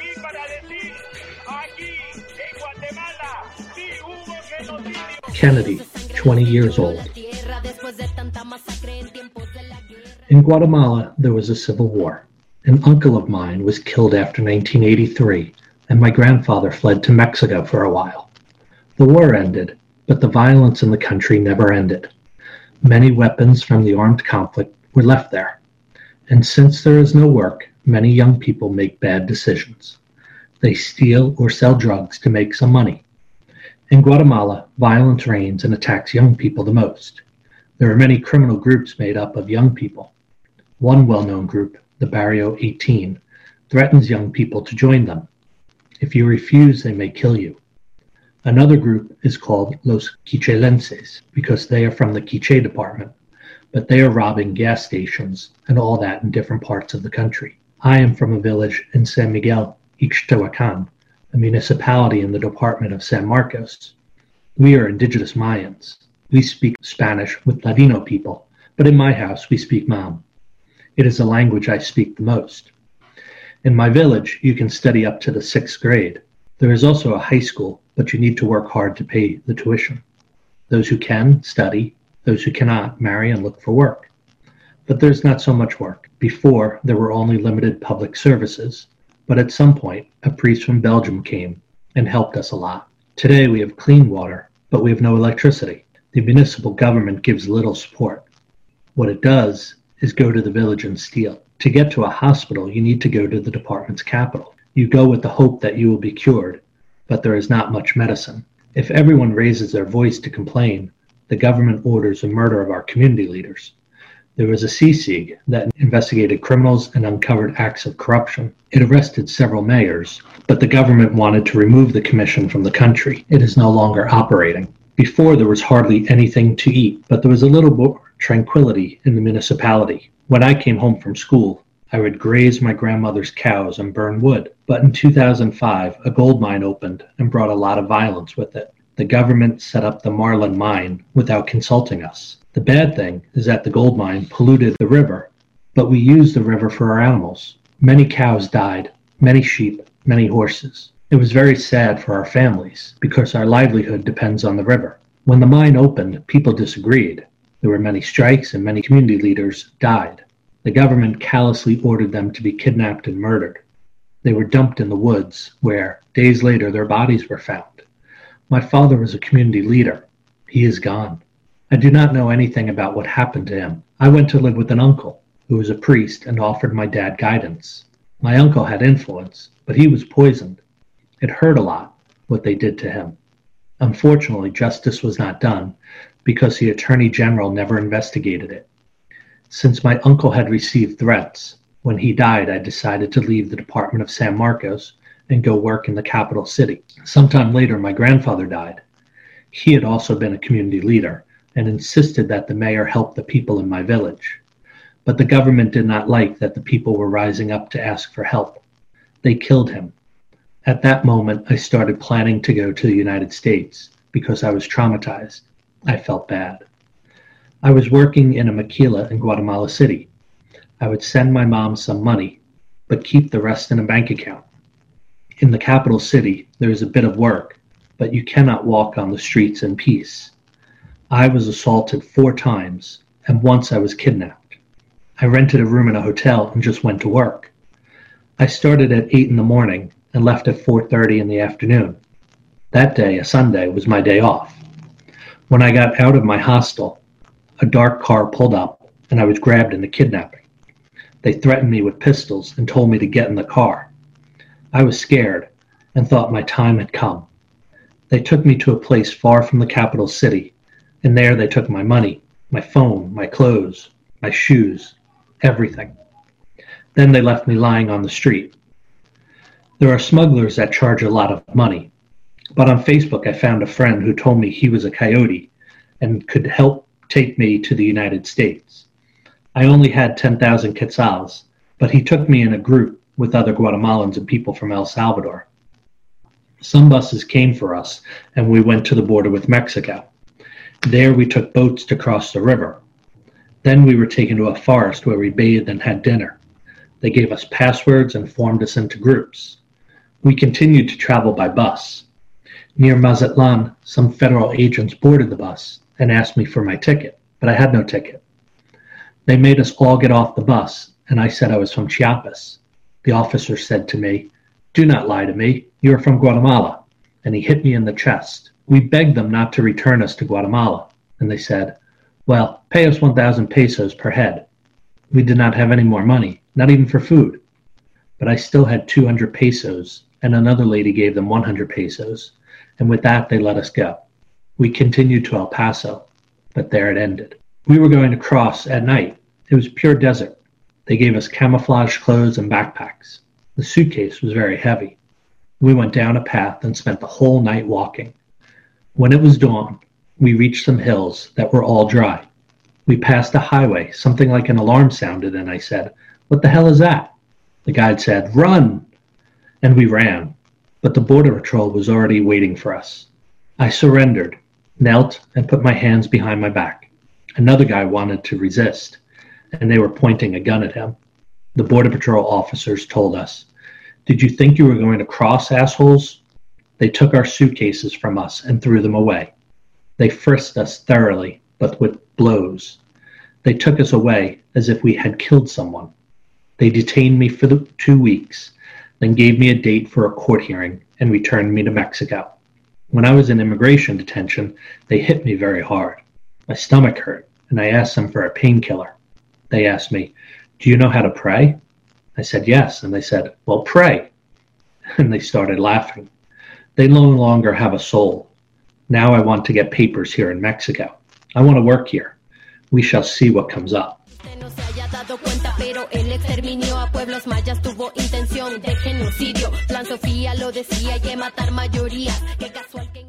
aquí para decir, aquí en Guatemala, sí hubo genocidio. Kennedy, 20 years old. In Guatemala, there was a civil war. An uncle of mine was killed after 1983, and my grandfather fled to Mexico for a while. The war ended, but the violence in the country never ended. Many weapons from the armed conflict were left there. And since there is no work, many young people make bad decisions. They steal or sell drugs to make some money. In Guatemala, violence reigns and attacks young people the most. There are many criminal groups made up of young people. One well known group, the Barrio 18, threatens young people to join them. If you refuse, they may kill you. Another group is called Los Quichelenses because they are from the Quiche department, but they are robbing gas stations and all that in different parts of the country. I am from a village in San Miguel, Ixtahuacan, a municipality in the department of San Marcos. We are indigenous Mayans. We speak Spanish with Ladino people, but in my house we speak Mam. It is the language I speak the most. In my village, you can study up to the sixth grade. There is also a high school, but you need to work hard to pay the tuition. Those who can study, those who cannot marry and look for work. But there's not so much work. Before, there were only limited public services, but at some point, a priest from Belgium came and helped us a lot. Today, we have clean water, but we have no electricity. The municipal government gives little support. What it does is go to the village and steal. To get to a hospital, you need to go to the department's capital. You go with the hope that you will be cured, but there is not much medicine. If everyone raises their voice to complain, the government orders the murder of our community leaders. There was a CICIG that investigated criminals and uncovered acts of corruption. It arrested several mayors, but the government wanted to remove the commission from the country. It is no longer operating. Before, there was hardly anything to eat, but there was a little more tranquility in the municipality. When I came home from school, I would graze my grandmother's cows and burn wood. But in 2005, a gold mine opened and brought a lot of violence with it. The government set up the Marlin mine without consulting us. The bad thing is that the gold mine polluted the river, but we used the river for our animals. Many cows died, many sheep, many horses. It was very sad for our families because our livelihood depends on the river. When the mine opened, people disagreed. There were many strikes and many community leaders died. The government callously ordered them to be kidnapped and murdered. They were dumped in the woods, where, days later, their bodies were found. My father was a community leader. He is gone. I do not know anything about what happened to him. I went to live with an uncle, who was a priest and offered my dad guidance. My uncle had influence, but he was poisoned. It hurt a lot, what they did to him. Unfortunately, justice was not done because the Attorney General never investigated it. Since my uncle had received threats, when he died, I decided to leave the Department of San Marcos and go work in the capital city. Sometime later, my grandfather died. He had also been a community leader and insisted that the mayor help the people in my village. But the government did not like that the people were rising up to ask for help. They killed him. At that moment, I started planning to go to the United States because I was traumatized. I felt bad. I was working in a maquila in Guatemala City. I would send my mom some money, but keep the rest in a bank account. In the capital city, there is a bit of work, but you cannot walk on the streets in peace. I was assaulted four times, and once I was kidnapped. I rented a room in a hotel and just went to work. I started at 8 in the morning and left at 4:30 in the afternoon. That day, a Sunday, was my day off. When I got out of my hostel, a dark car pulled up and I was grabbed in the kidnapping. They threatened me with pistols and told me to get in the car. I was scared and thought my time had come. They took me to a place far from the capital city, and there they took my money, my phone, my clothes, my shoes, everything. Then they left me lying on the street. There are smugglers that charge a lot of money, but on Facebook I found a friend who told me he was a coyote and could help take me to the United States. I only had 10,000 quetzals, but he took me in a group with other Guatemalans and people from El Salvador. Some buses came for us, and we went to the border with Mexico. There we took boats to cross the river. Then we were taken to a forest where we bathed and had dinner. They gave us passwords and formed us into groups. We continued to travel by bus. Near Mazatlan, some federal agents boarded the bus and asked me for my ticket, but I had no ticket. They made us all get off the bus, and I said I was from Chiapas. The officer said to me, Do not lie to me. You are from Guatemala. And he hit me in the chest. We begged them not to return us to Guatemala, and they said, Well, pay us 1,000 pesos per head. We did not have any more money, not even for food. But I still had 200 pesos, and another lady gave them 100 pesos, and with that they let us go. We continued to El Paso, but there it ended. We were going to cross at night. It was pure desert. They gave us camouflage clothes and backpacks. The suitcase was very heavy. We went down a path and spent the whole night walking. When it was dawn, we reached some hills that were all dry. We passed a highway. Something like an alarm sounded, and I said, What the hell is that? The guide said, Run! And we ran, but the Border Patrol was already waiting for us. I surrendered, knelt, and put my hands behind my back. Another guy wanted to resist, and they were pointing a gun at him. The Border Patrol officers told us, Did you think you were going to cross, assholes? They took our suitcases from us and threw them away. They frisked us thoroughly, but with blows. They took us away as if we had killed someone. They detained me for two weeks, then gave me a date for a court hearing and returned me to Mexico. When I was in immigration detention, they hit me very hard. My stomach hurt, and I asked them for a painkiller. They asked me, Do you know how to pray? I said, Yes. And they said, Well, pray. And they started laughing. They no longer have a soul. Now I want to get papers here in Mexico. I want to work here. We shall see what comes up. pero el exterminio a pueblos mayas tuvo intención de genocidio. Plan Sofía lo decía matar mayorías. Que casual